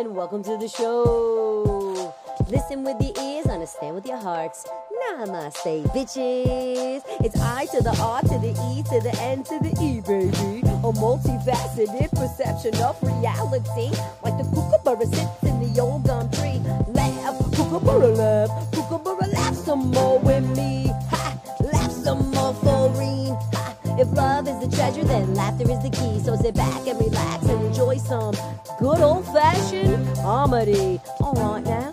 and welcome to the show. Listen with the ears, understand with your hearts. Namaste, bitches. It's I to the R to the E to the N to the E, baby. A multifaceted perception of reality. Like the kookaburra sits in the old gum tree. Laugh, kookaburra laugh, the treasure, then laughter is the key. So sit back and relax and enjoy some good old fashioned comedy. Alright now,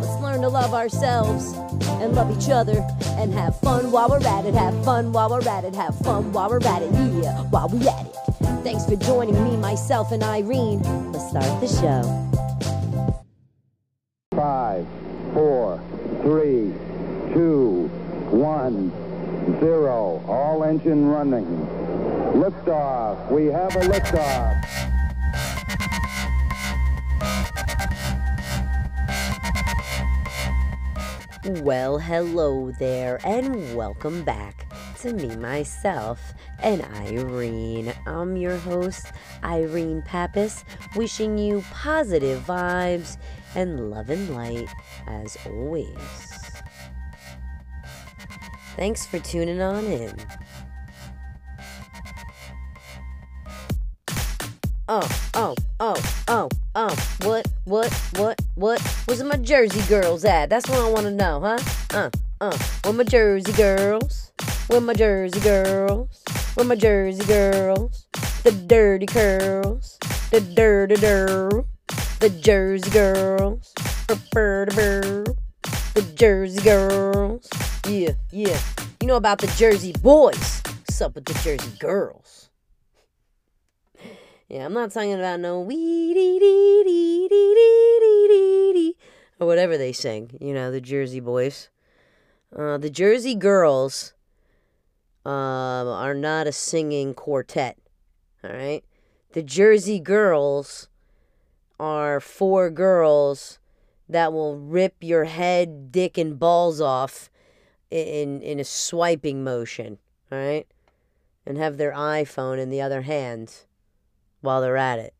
let's learn to love ourselves and love each other and have fun while we're at it. Have fun while we're at it. Have fun while we're at it. Yeah, while we at it. Thanks for joining me, myself, and Irene. Let's start the show. Five, four, three, two, one, zero. All engine running. Liftoff. We have a liftoff. Well, hello there, and welcome back to me, myself, and Irene. I'm your host, Irene Pappas, wishing you positive vibes and love and light as always. Thanks for tuning on in. Oh, oh, oh, oh, oh. What, what, what, what? Where's my Jersey girls at? That's what I want to know, huh? Uh, uh. Where my Jersey girls? Where my Jersey girls? Where my Jersey girls? The dirty curls. The dirty dir. The Jersey girls. Brr, brr. The Jersey girls. Yeah, yeah. You know about the Jersey boys. What's up with the Jersey girls? Yeah, I'm not talking about no wee dee dee dee dee dee dee dee or whatever they sing. You know, the Jersey boys, uh, the Jersey girls, um, are not a singing quartet. All right, the Jersey girls are four girls that will rip your head, dick, and balls off in in a swiping motion. All right, and have their iPhone in the other hand while they're at it.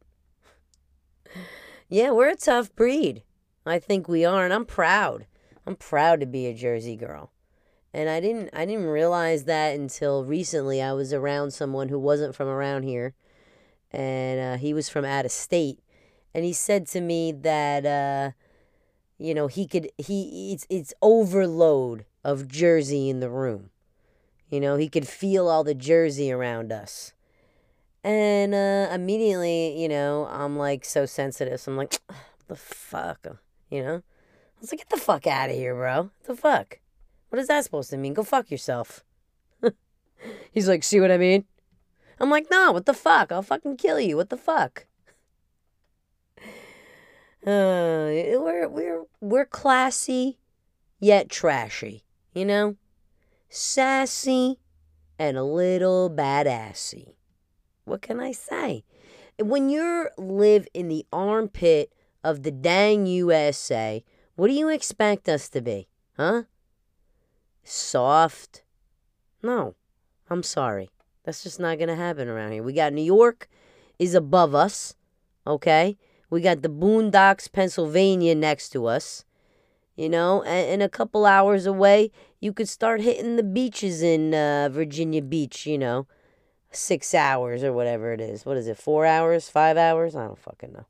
Yeah, we're a tough breed. I think we are, and I'm proud. I'm proud to be a Jersey girl. And I didn't I didn't realize that until recently. I was around someone who wasn't from around here, and uh, he was from out of state, and he said to me that uh, you know he could he it's it's overload of Jersey in the room. You know he could feel all the Jersey around us. And uh, immediately, you know, I'm like so sensitive. So I'm like, the fuck? You know? I was like, get the fuck out of here, bro. The fuck? What is that supposed to mean? Go fuck yourself. He's like, see what I mean? I'm like, no, what the fuck? I'll fucking kill you. What the fuck? Uh, we're we're we're classy, yet trashy. You know, sassy, and a little badassy what can I say? When you live in the armpit of the dang USA, what do you expect us to be? Huh? Soft? No. I'm sorry. That's just not going to happen around here. We got New York is above us, okay? We got the Boondocks, Pennsylvania next to us. You know, and, and a couple hours away, you could start hitting the beaches in uh, Virginia Beach, you know six hours or whatever it is. What is it, four hours, five hours? I don't fucking know.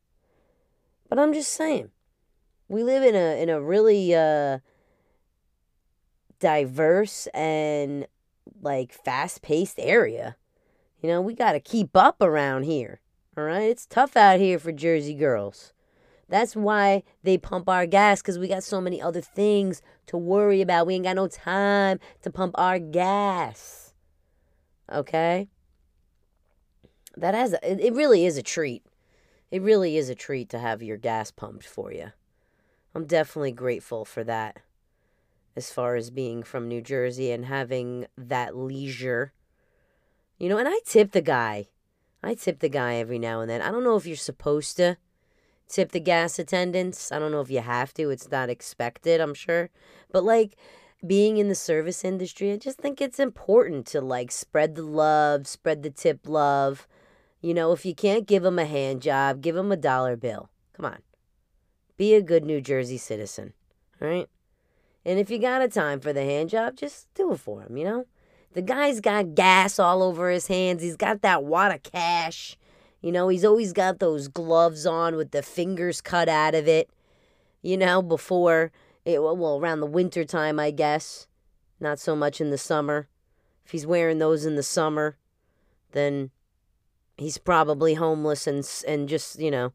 But I'm just saying, we live in a in a really uh, diverse and like fast paced area. You know, we got to keep up around here. All right, it's tough out here for Jersey girls. That's why they pump our gas because we got so many other things to worry about. We ain't got no time to pump our gas. Okay? That has it, really is a treat. It really is a treat to have your gas pumped for you. I'm definitely grateful for that. As far as being from New Jersey and having that leisure. You know, and I tip the guy. I tip the guy every now and then. I don't know if you're supposed to tip the gas attendants. I don't know if you have to. It's not expected, I'm sure. But like being in the service industry, I just think it's important to like spread the love, spread the tip love. You know, if you can't give them a hand job, give them a dollar bill. Come on. Be a good New Jersey citizen, all right? And if you got a time for the hand job, just do it for him, you know? The guy's got gas all over his hands. He's got that wad of cash. You know, he's always got those gloves on with the fingers cut out of it. You know, before it well around the winter time, I guess. Not so much in the summer. If he's wearing those in the summer, then he's probably homeless and and just, you know,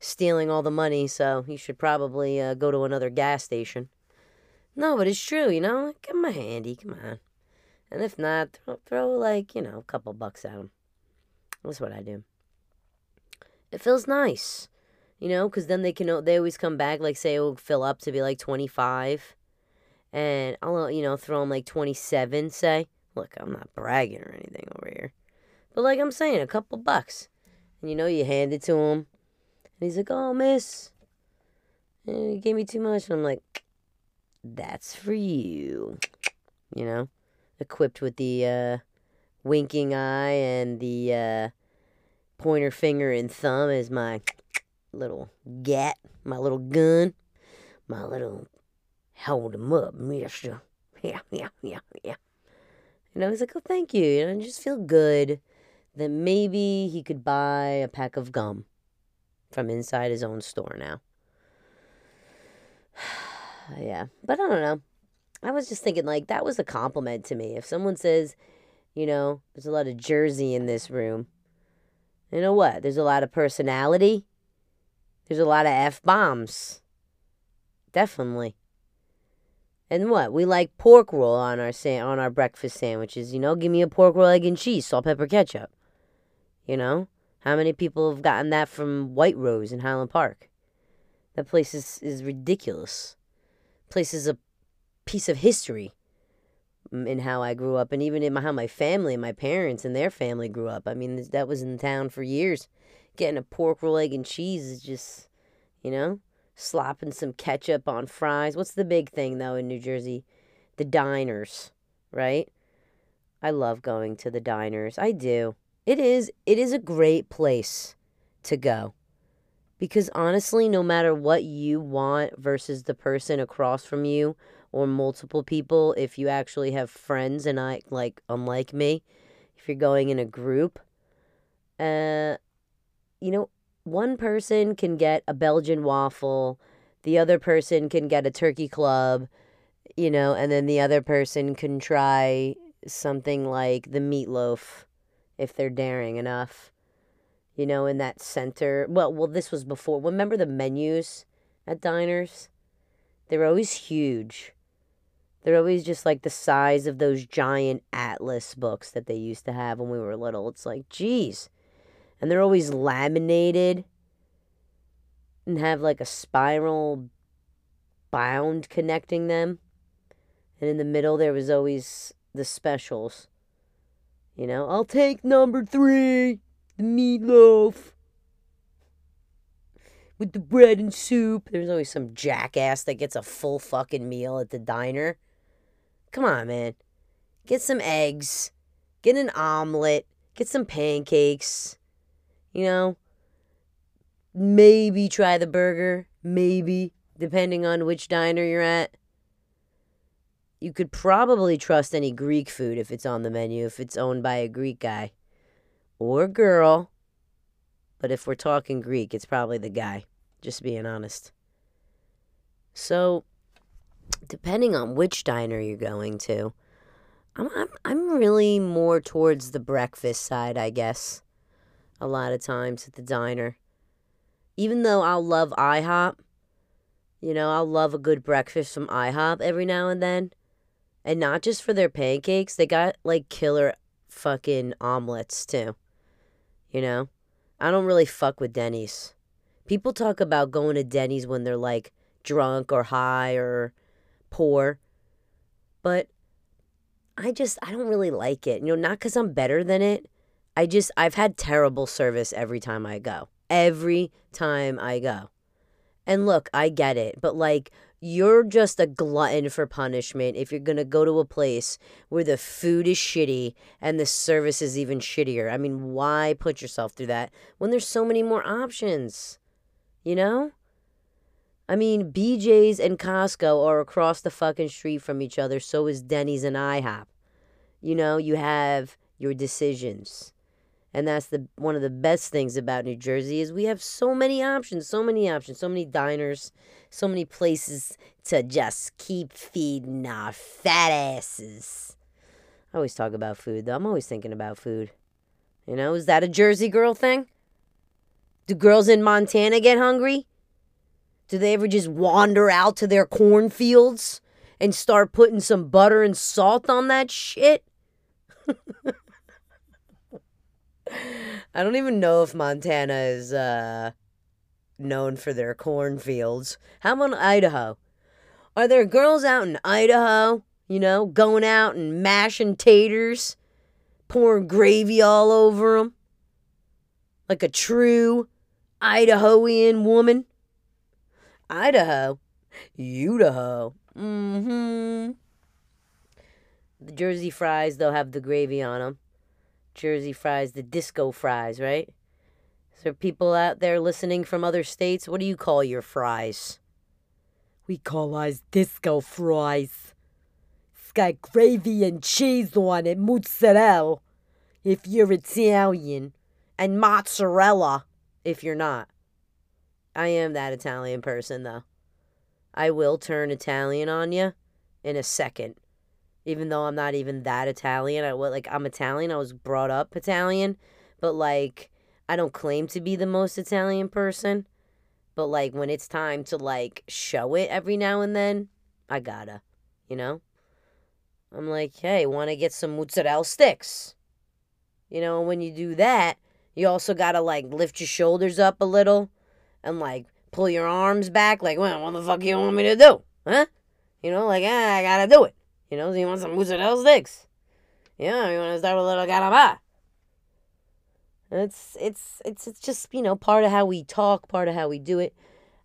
stealing all the money, so he should probably uh, go to another gas station. No, but it's true, you know? Give him a handy, come on. And if not, throw, throw like, you know, a couple bucks at him. That's what I do. It feels nice, you know, because then they can, they always come back, like, say, it'll fill up to be like 25. And I'll, you know, throw them like 27, say. Look, I'm not bragging or anything over here. But like I'm saying, a couple bucks. And you know, you hand it to him. And he's like, oh, miss. And he gave me too much. And I'm like, that's for you. You know, equipped with the uh, winking eye and the uh, pointer finger and thumb as my little gat, my little gun, my little hold him up, mister. Yeah, yeah, yeah, yeah. You know, he's like, oh, thank you. You know, and just feel good that maybe he could buy a pack of gum from inside his own store now. yeah, but I don't know. I was just thinking, like, that was a compliment to me. If someone says, you know, there's a lot of Jersey in this room, you know what? There's a lot of personality. There's a lot of F bombs. Definitely. And what? We like pork roll on our sa- on our breakfast sandwiches, you know? Give me a pork roll, egg, and cheese, salt, pepper, ketchup. You know? How many people have gotten that from White Rose in Highland Park? That place is, is ridiculous. Place is a piece of history in how I grew up and even in my, how my family, and my parents and their family grew up. I mean, that was in town for years. Getting a pork roll, egg, and cheese is just, you know, slopping some ketchup on fries. What's the big thing, though, in New Jersey? The diners, right? I love going to the diners. I do. It is it is a great place to go. Because honestly, no matter what you want versus the person across from you or multiple people, if you actually have friends and I like unlike me, if you're going in a group, uh you know, one person can get a Belgian waffle, the other person can get a turkey club, you know, and then the other person can try something like the meatloaf if they're daring enough. You know, in that center. Well, well, this was before. Remember the menus at diners? They were always huge. They're always just like the size of those giant atlas books that they used to have when we were little. It's like, geez. And they're always laminated and have like a spiral bound connecting them. And in the middle, there was always the specials. You know, I'll take number three, the meatloaf. With the bread and soup. There's always some jackass that gets a full fucking meal at the diner. Come on, man. Get some eggs. Get an omelet. Get some pancakes. You know? Maybe try the burger. Maybe. Depending on which diner you're at you could probably trust any Greek food if it's on the menu, if it's owned by a Greek guy or girl. But if we're talking Greek, it's probably the guy, just being honest. So, depending on which diner you're going to, I'm, I'm, I'm really more towards the breakfast side, I guess, a lot of times at the diner. Even though I'll love IHOP, you know, I'll love a good breakfast from IHOP every now and then. And not just for their pancakes, they got like killer fucking omelets too. You know? I don't really fuck with Denny's. People talk about going to Denny's when they're like drunk or high or poor. But I just I don't really like it. You know, not cuz I'm better than it. I just I've had terrible service every time I go. Every time I go. And look, I get it, but like you're just a glutton for punishment if you're going to go to a place where the food is shitty and the service is even shittier. I mean, why put yourself through that when there's so many more options? You know? I mean, BJ's and Costco are across the fucking street from each other. So is Denny's and IHOP. You know, you have your decisions. And that's the one of the best things about New Jersey is we have so many options, so many options, so many diners, so many places to just keep feeding our fat asses. I always talk about food though. I'm always thinking about food. You know, is that a Jersey girl thing? Do girls in Montana get hungry? Do they ever just wander out to their cornfields and start putting some butter and salt on that shit? I don't even know if Montana is uh, known for their cornfields. How about Idaho? Are there girls out in Idaho, you know, going out and mashing taters, pouring gravy all over them? Like a true Idahoan woman? Idaho? Idaho. Mm hmm. The Jersey fries, they'll have the gravy on them. Jersey fries, the disco fries, right? So people out there listening from other states? What do you call your fries? We call ours disco fries. It's got gravy and cheese on it, mozzarella, if you're Italian, and mozzarella if you're not. I am that Italian person, though. I will turn Italian on you in a second even though I'm not even that Italian. I what like I'm Italian. I was brought up Italian, but like I don't claim to be the most Italian person. But like when it's time to like show it every now and then, I gotta, you know? I'm like, hey, want to get some mozzarella sticks? You know, when you do that, you also gotta like lift your shoulders up a little and like pull your arms back. Like, well, what the fuck you want me to do? Huh? You know, like, ah, I gotta do it. You know, you want some mozzarella sticks? Yeah, you want to start with a little caramba. It's it's it's it's just you know part of how we talk, part of how we do it,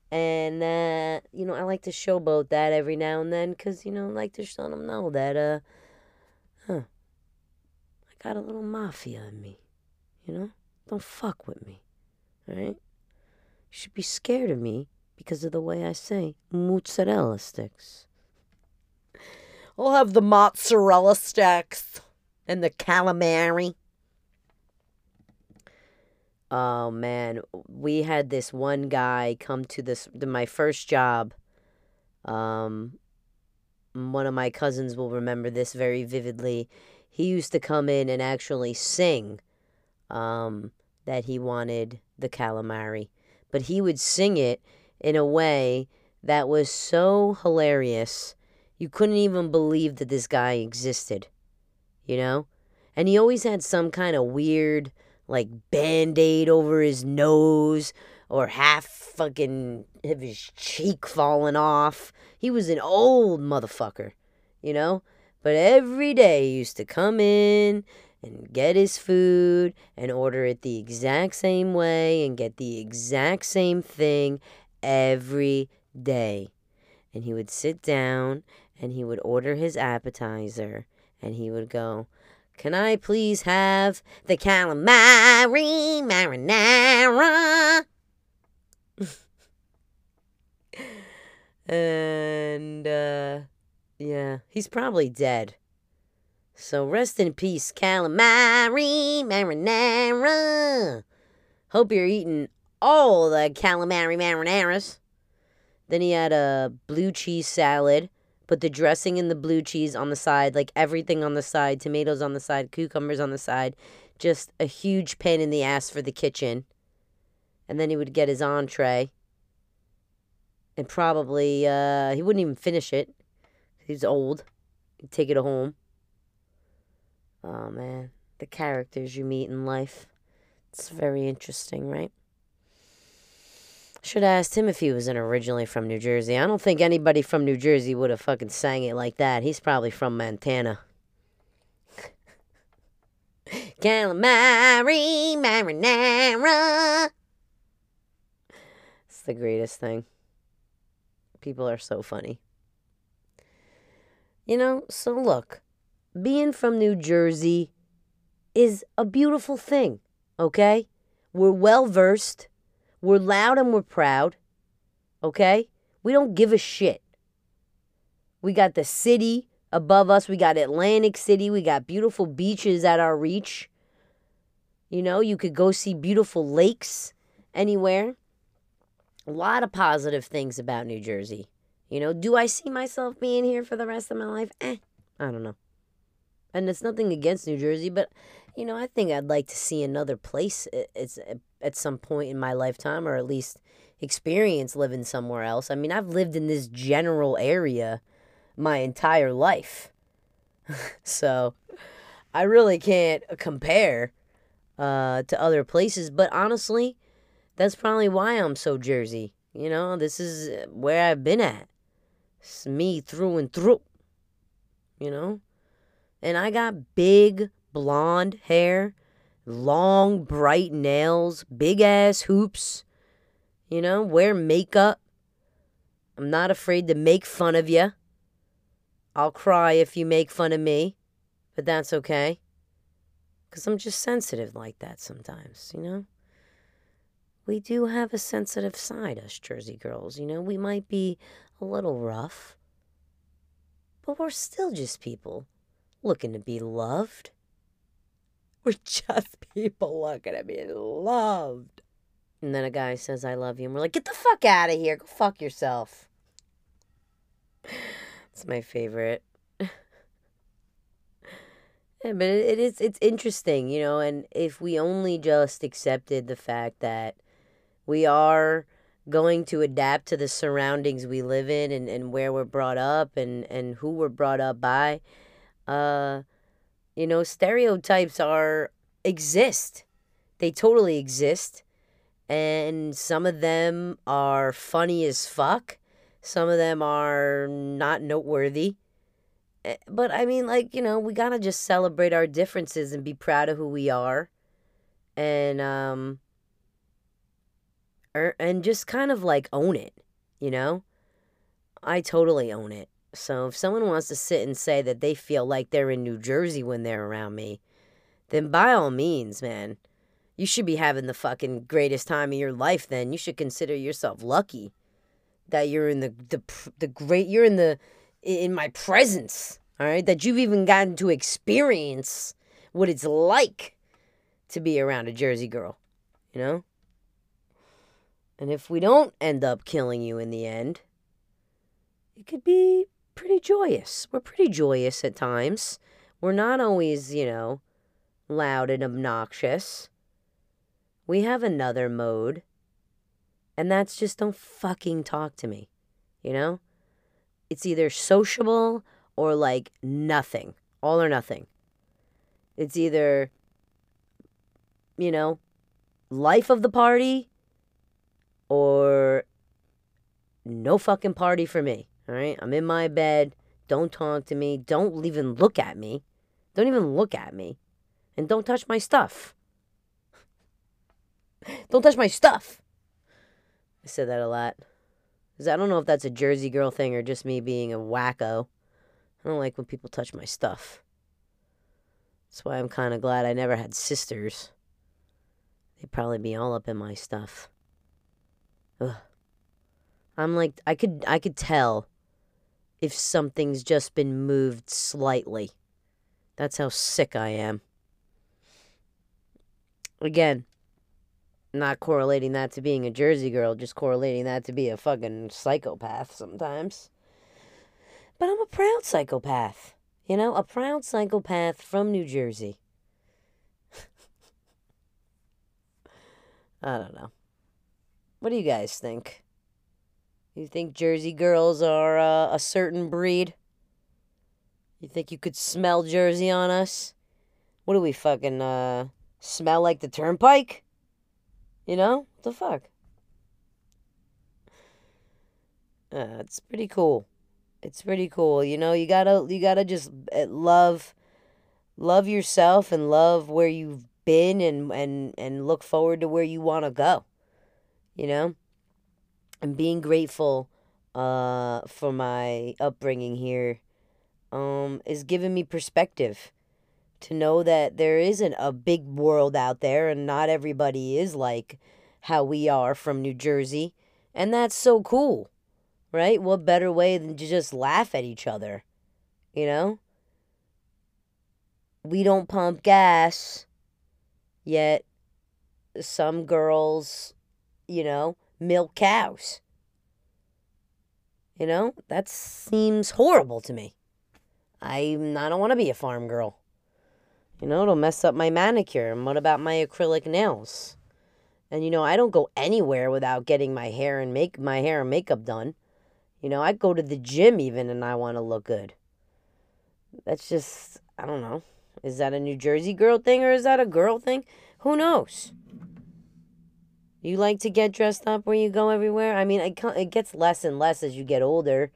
and uh, you know I like to showboat that every now and then because you know I like to let them know that uh, huh, I got a little mafia in me, you know. Don't fuck with me, all right? You should be scared of me because of the way I say mozzarella sticks. I'll have the mozzarella sticks and the calamari. Oh man, we had this one guy come to this to my first job. Um one of my cousins will remember this very vividly. He used to come in and actually sing um that he wanted the calamari, but he would sing it in a way that was so hilarious you couldn't even believe that this guy existed, you know? And he always had some kind of weird, like, band aid over his nose or half fucking of his cheek falling off. He was an old motherfucker, you know? But every day he used to come in and get his food and order it the exact same way and get the exact same thing every day. And he would sit down and he would order his appetizer and he would go, Can I please have the calamari marinara? and, uh, yeah, he's probably dead. So rest in peace, calamari marinara. Hope you're eating all the calamari marinaras. Then he had a blue cheese salad put the dressing and the blue cheese on the side, like everything on the side, tomatoes on the side, cucumbers on the side, just a huge pain in the ass for the kitchen. And then he would get his entree. And probably uh, he wouldn't even finish it. He's old. He'd take it home. Oh man, the characters you meet in life. It's very interesting, right? Should have asked him if he wasn't originally from New Jersey. I don't think anybody from New Jersey would have fucking sang it like that. He's probably from Montana. Calamari marinara. It's the greatest thing. People are so funny. You know, so look, being from New Jersey is a beautiful thing, okay? We're well versed we're loud and we're proud. Okay? We don't give a shit. We got the city above us. We got Atlantic City. We got beautiful beaches at our reach. You know, you could go see beautiful lakes anywhere. A lot of positive things about New Jersey. You know, do I see myself being here for the rest of my life? Eh, I don't know. And it's nothing against New Jersey, but you know, I think I'd like to see another place. It's at some point in my lifetime, or at least experience living somewhere else. I mean, I've lived in this general area my entire life, so I really can't compare uh, to other places. But honestly, that's probably why I'm so Jersey. You know, this is where I've been at. It's me through and through. You know? And I got big blonde hair, long bright nails, big ass hoops. You know, wear makeup. I'm not afraid to make fun of you. I'll cry if you make fun of me, but that's okay. Because I'm just sensitive like that sometimes, you know? We do have a sensitive side, us Jersey girls. You know, we might be a little rough, but we're still just people looking to be loved. We're just people looking to be loved. And then a guy says, I love you. And we're like, get the fuck out of here. Go fuck yourself. It's my favorite. yeah, but it, it is it's interesting, you know, and if we only just accepted the fact that we are going to adapt to the surroundings we live in and, and where we're brought up and, and who we're brought up by, uh, you know, stereotypes are exist. They totally exist. And some of them are funny as fuck. Some of them are not noteworthy. Eh, but I mean, like, you know, we gotta just celebrate our differences and be proud of who we are. And, um, er, and just kind of like own it, you know? I totally own it. So if someone wants to sit and say that they feel like they're in New Jersey when they're around me, then by all means, man, you should be having the fucking greatest time of your life then. You should consider yourself lucky that you're in the the the great you're in the in my presence, all right? That you've even gotten to experience what it's like to be around a Jersey girl, you know? And if we don't end up killing you in the end, it could be pretty joyous. We're pretty joyous at times. We're not always, you know, loud and obnoxious. We have another mode, and that's just don't fucking talk to me, you know? It's either sociable or like nothing, all or nothing. It's either, you know, life of the party or no fucking party for me. All right, I'm in my bed. Don't talk to me. Don't even look at me. Don't even look at me. And don't touch my stuff. don't touch my stuff. I said that a lot. Because I don't know if that's a Jersey girl thing or just me being a wacko. I don't like when people touch my stuff. That's why I'm kind of glad I never had sisters. They'd probably be all up in my stuff. Ugh. I'm like I could I could tell if something's just been moved slightly. That's how sick I am. Again, not correlating that to being a Jersey girl, just correlating that to be a fucking psychopath sometimes. But I'm a proud psychopath. You know, a proud psychopath from New Jersey. I don't know. What do you guys think? You think Jersey girls are uh, a certain breed? You think you could smell Jersey on us? What do we fucking uh, smell like the turnpike? You know? What the fuck? Uh, it's pretty cool. It's pretty cool. You know, you gotta you gotta just eh, love love yourself and love where you've been and and and look forward to where you want to go. You know? And being grateful uh, for my upbringing here um, is giving me perspective to know that there isn't a big world out there and not everybody is like how we are from New Jersey. And that's so cool. right? What better way than to just laugh at each other? You know? We don't pump gas, yet some girls, you know, milk cows. You know, that seems horrible to me. I I don't want to be a farm girl. You know, it'll mess up my manicure. And what about my acrylic nails? And you know, I don't go anywhere without getting my hair and make my hair and makeup done. You know, I go to the gym even and I want to look good. That's just I don't know. Is that a New Jersey girl thing or is that a girl thing? Who knows? You like to get dressed up when you go everywhere? I mean, it, it gets less and less as you get older.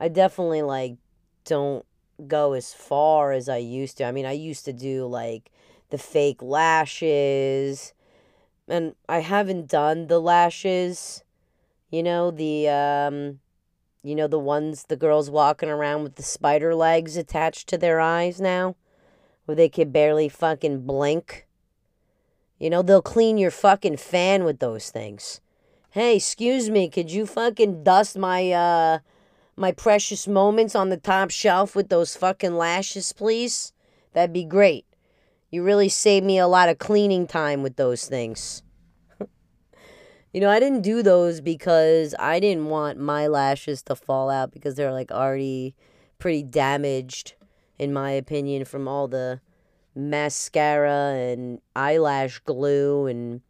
I definitely like don't go as far as I used to. I mean, I used to do like the fake lashes, and I haven't done the lashes. You know the um, you know the ones the girls walking around with the spider legs attached to their eyes now, where they could barely fucking blink. You know they'll clean your fucking fan with those things. Hey, excuse me, could you fucking dust my uh my precious moments on the top shelf with those fucking lashes, please? That'd be great. You really saved me a lot of cleaning time with those things. you know, I didn't do those because I didn't want my lashes to fall out because they're like already pretty damaged, in my opinion, from all the mascara and eyelash glue and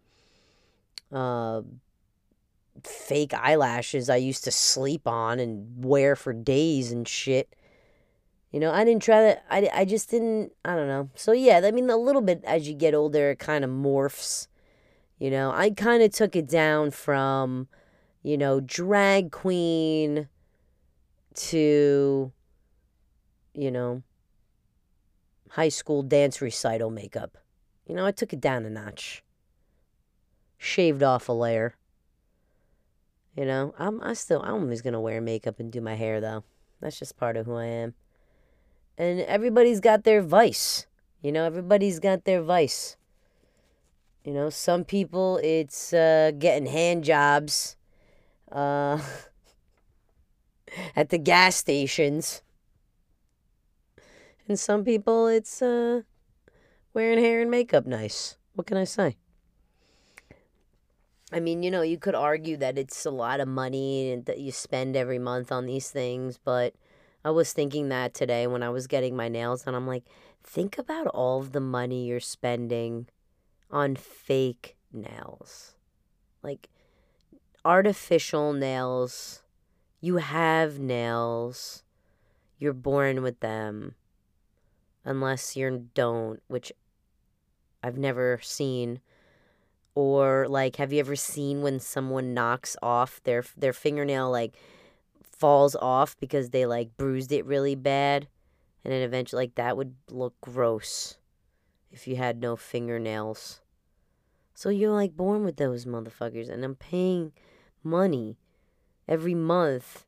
uh, fake eyelashes I used to sleep on and wear for days and shit. You know, I didn't try that. I, I just didn't, I don't know. So, yeah, I mean, a little bit as you get older, it kind of morphs. You know, I kind of took it down from, you know, drag queen to, you know, high school dance recital makeup. You know, I took it down a notch. Shaved off a layer. You know, I'm I still I'm always gonna wear makeup and do my hair though. That's just part of who I am. And everybody's got their vice. You know, everybody's got their vice. You know, some people it's uh, getting hand jobs uh, at the gas stations. And some people it's uh, wearing hair and makeup nice. What can I say? I mean, you know, you could argue that it's a lot of money that you spend every month on these things, but I was thinking that today when I was getting my nails and I'm like, think about all of the money you're spending on fake nails. Like artificial nails. You have nails. You're born with them. Unless you don't, which I've never seen. Or like have you ever seen when someone knocks off their their fingernail like falls off because they like bruised it really bad? And then eventually like that would look gross if you had no fingernails. So you're like born with those motherfuckers and i'm paying money every month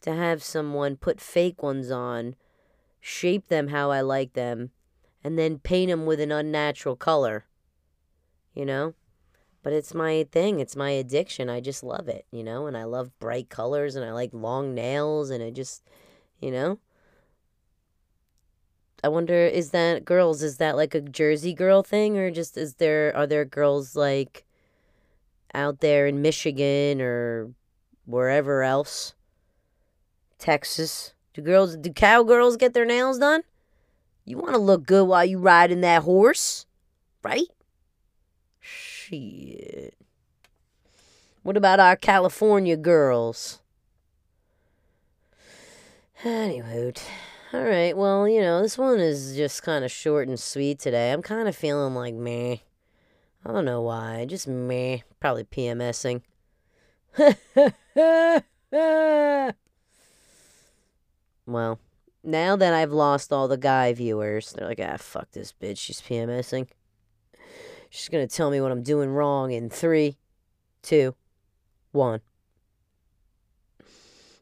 to have someone put fake ones on shape them how i like them and then paint them with an unnatural color you know but it's my thing. It's my addiction. I just love it, you know, and I love bright colors and I like long nails and I just, you know. I wonder is that girls is that like a Jersey girl thing or just is there are there girls like out there in Michigan or wherever else? Texas. Do girls do cowgirls get their nails done? You want to look good while you riding that horse, right? Shit. What about our California girls? Anywho, all right. Well, you know, this one is just kind of short and sweet today. I'm kind of feeling like meh. I don't know why. Just meh. Probably PMSing. well, now that I've lost all the guy viewers, they're like, ah, fuck this bitch. She's PMSing. She's going to tell me what I'm doing wrong in three, two, one.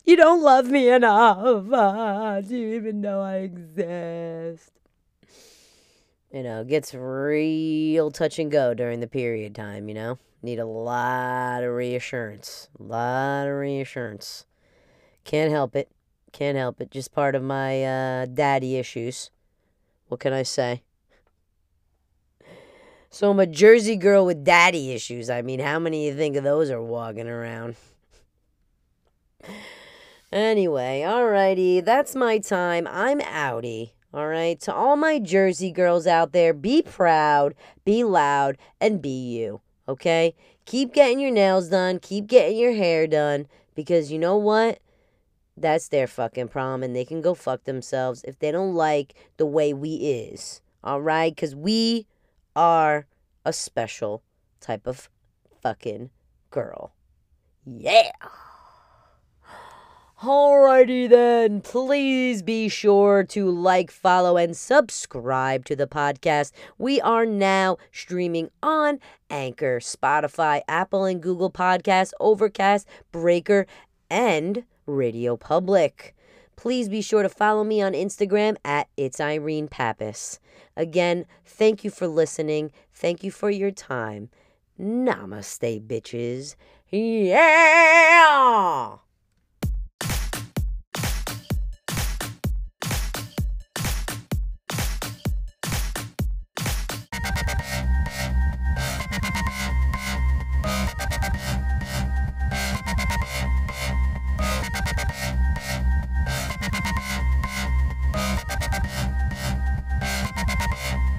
You don't love me enough. Uh, do you even know I exist? You know, gets real touch and go during the period time, you know? Need a lot of reassurance. A lot of reassurance. Can't help it. Can't help it. Just part of my uh, daddy issues. What can I say? So I'm a Jersey girl with daddy issues. I mean, how many of you think of those are walking around? anyway, alrighty, that's my time. I'm outie. All right, to all my Jersey girls out there, be proud, be loud, and be you. Okay? Keep getting your nails done, keep getting your hair done, because you know what? That's their fucking problem, and they can go fuck themselves if they don't like the way we is. All right? Because we are a special type of fucking girl. Yeah. Alrighty then, please be sure to like, follow, and subscribe to the podcast. We are now streaming on Anchor, Spotify, Apple and Google Podcasts, Overcast, Breaker, and RadioPublic. Please be sure to follow me on Instagram at It's Irene Pappas. Again, thank you for listening. Thank you for your time. Namaste, bitches. Yeah!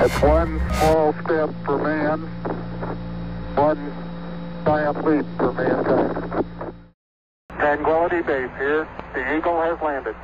It's one small step for man, one giant leap for mankind. Tranquility Base here. The Eagle has landed.